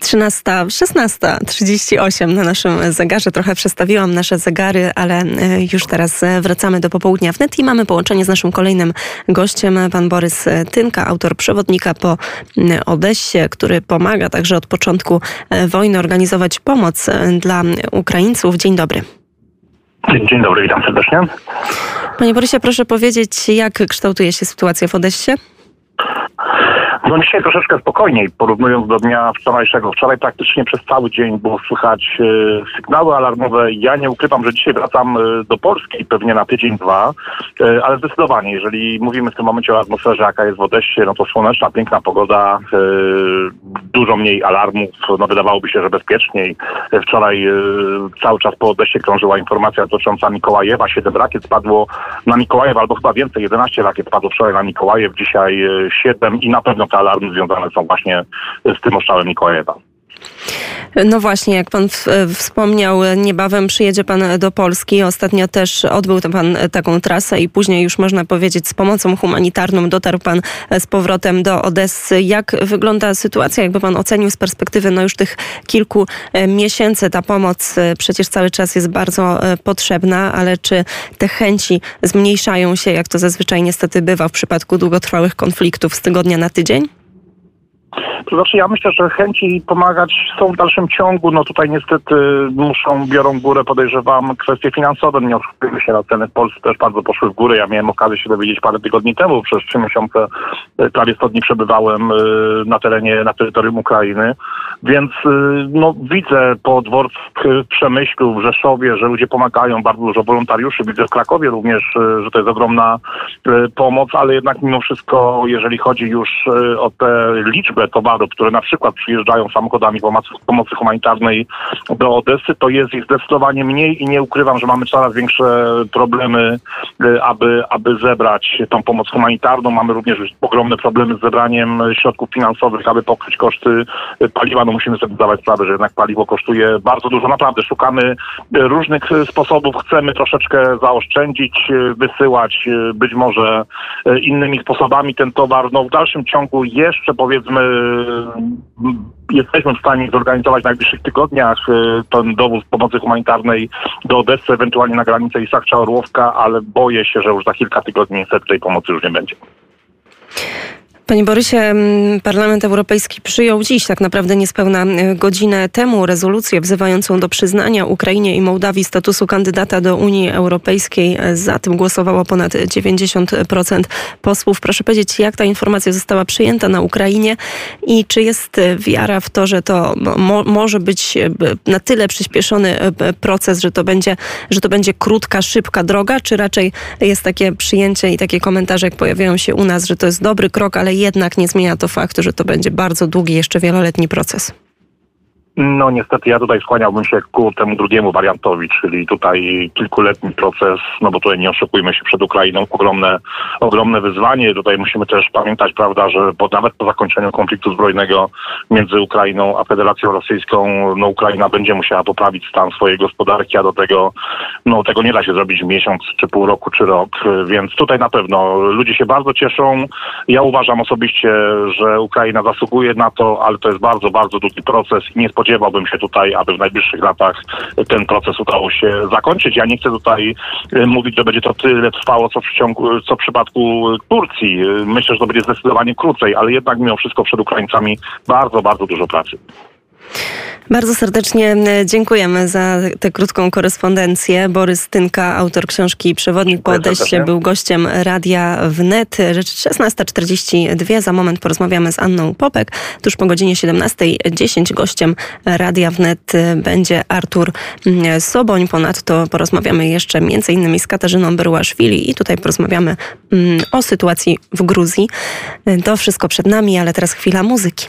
13, 16.38 na naszym zegarze. Trochę przestawiłam nasze zegary, ale e, już teraz e, wracamy do popołudnia wnet i mamy połączenie z naszym kolejnym gościem, pan Borys Tynka, autor przewodnika po Odessie, który pomaga także od początku e, wojny organizować pomoc dla Ukraińców. Dzień dobry. Dzień dobry, witam serdecznie. Panie Borysie, proszę powiedzieć, jak kształtuje się sytuacja w Odessie? No dzisiaj troszeczkę spokojniej, porównując do dnia wczorajszego. Wczoraj praktycznie przez cały dzień było słychać e, sygnały alarmowe. Ja nie ukrywam, że dzisiaj wracam e, do Polski, pewnie na tydzień, dwa, e, ale zdecydowanie, jeżeli mówimy w tym momencie o atmosferze, jaka jest w Odessie, no to słoneczna, piękna pogoda, dużo mniej alarmów, no wydawałoby się, że bezpieczniej. Wczoraj cały czas po Odessie krążyła informacja dotycząca Mikołajewa. Siedem rakiet spadło na Mikołajew, albo chyba więcej, 11 rakiet spadło wczoraj na Mikołajew, dzisiaj siedem i na pewno te alarmy związane są właśnie z tym oszczałem Mikołajewa. No właśnie, jak pan wspomniał, niebawem przyjedzie pan do Polski. Ostatnio też odbył pan taką trasę i później już można powiedzieć z pomocą humanitarną dotarł pan z powrotem do Odessy. Jak wygląda sytuacja, jakby pan ocenił z perspektywy no już tych kilku e, miesięcy? Ta pomoc e, przecież cały czas jest bardzo e, potrzebna, ale czy te chęci zmniejszają się, jak to zazwyczaj niestety bywa w przypadku długotrwałych konfliktów z tygodnia na tydzień? To znaczy ja myślę, że chęci pomagać są w dalszym ciągu. No tutaj niestety muszą, biorą górę, podejrzewam, kwestie finansowe. Nie oszukujmy się, na ceny w Polsce też bardzo poszły w górę. Ja miałem okazję się dowiedzieć parę tygodni temu. Przez trzy miesiące, e, prawie 100 dni przebywałem e, na terenie, na terytorium Ukrainy. Więc e, no widzę po dworcach w Przemyślu, w Rzeszowie, że ludzie pomagają, bardzo dużo wolontariuszy. Widzę w Krakowie również, że to jest ogromna pomoc, ale jednak mimo wszystko, jeżeli chodzi już o tę liczbę towarów, które na przykład przyjeżdżają samochodami pomocy, pomocy humanitarnej do Odessy, to jest ich zdecydowanie mniej i nie ukrywam, że mamy coraz większe problemy, aby, aby zebrać tą pomoc humanitarną. Mamy również ogromne problemy z zebraniem środków finansowych, aby pokryć koszty paliwa. No musimy sobie zdawać sprawę, że jednak paliwo kosztuje bardzo dużo. Naprawdę szukamy różnych sposobów. Chcemy troszeczkę zaoszczędzić, wysyłać być może innymi sposobami ten towar. No w dalszym ciągu jeszcze powiedzmy jesteśmy w stanie zorganizować w najbliższych tygodniach ten dowóz pomocy humanitarnej do Odessy, ewentualnie na granicę Isakcza-Orłowka, ale boję się, że już za kilka tygodni niestety tej pomocy już nie będzie. Panie Borysie, Parlament Europejski przyjął dziś, tak naprawdę niespełna godzinę temu, rezolucję wzywającą do przyznania Ukrainie i Mołdawii statusu kandydata do Unii Europejskiej. Za tym głosowało ponad 90% posłów. Proszę powiedzieć, jak ta informacja została przyjęta na Ukrainie i czy jest wiara w to, że to mo może być na tyle przyspieszony proces, że to, będzie, że to będzie krótka, szybka droga, czy raczej jest takie przyjęcie i takie komentarze, jak pojawiają się u nas, że to jest dobry krok, ale jednak nie zmienia to faktu, że to będzie bardzo długi, jeszcze wieloletni proces. No niestety ja tutaj skłaniałbym się ku temu drugiemu wariantowi, czyli tutaj kilkuletni proces, no bo tutaj nie oszukujmy się przed Ukrainą, ogromne, ogromne wyzwanie. Tutaj musimy też pamiętać, prawda, że bo nawet po zakończeniu konfliktu zbrojnego między Ukrainą a Federacją Rosyjską, no Ukraina będzie musiała poprawić stan swojej gospodarki, a do tego, no tego nie da się zrobić w miesiąc, czy pół roku, czy rok, więc tutaj na pewno ludzie się bardzo cieszą. Ja uważam osobiście, że Ukraina zasługuje na to, ale to jest bardzo, bardzo długi proces i nie spodziewałbym się tutaj, aby w najbliższych latach ten proces udało się zakończyć. Ja nie chcę tutaj e, mówić, że będzie to tyle trwało, co w, ciągu, co w przypadku Turcji. Myślę, że to będzie zdecydowanie krócej, ale jednak mimo wszystko przed Ukraińcami bardzo, bardzo dużo pracy. Bardzo serdecznie dziękujemy za tę krótką korespondencję. Borys Tynka, autor książki Przewodnik po Odessie, był gościem Radia Wnet. Rzecz 16.42. Za moment porozmawiamy z Anną Popek. Tuż po godzinie 17.10 gościem Radia Wnet będzie Artur Soboń. Ponadto porozmawiamy jeszcze między innymi z Katarzyną Berłaszwili i tutaj porozmawiamy o sytuacji w Gruzji. To wszystko przed nami, ale teraz chwila muzyki.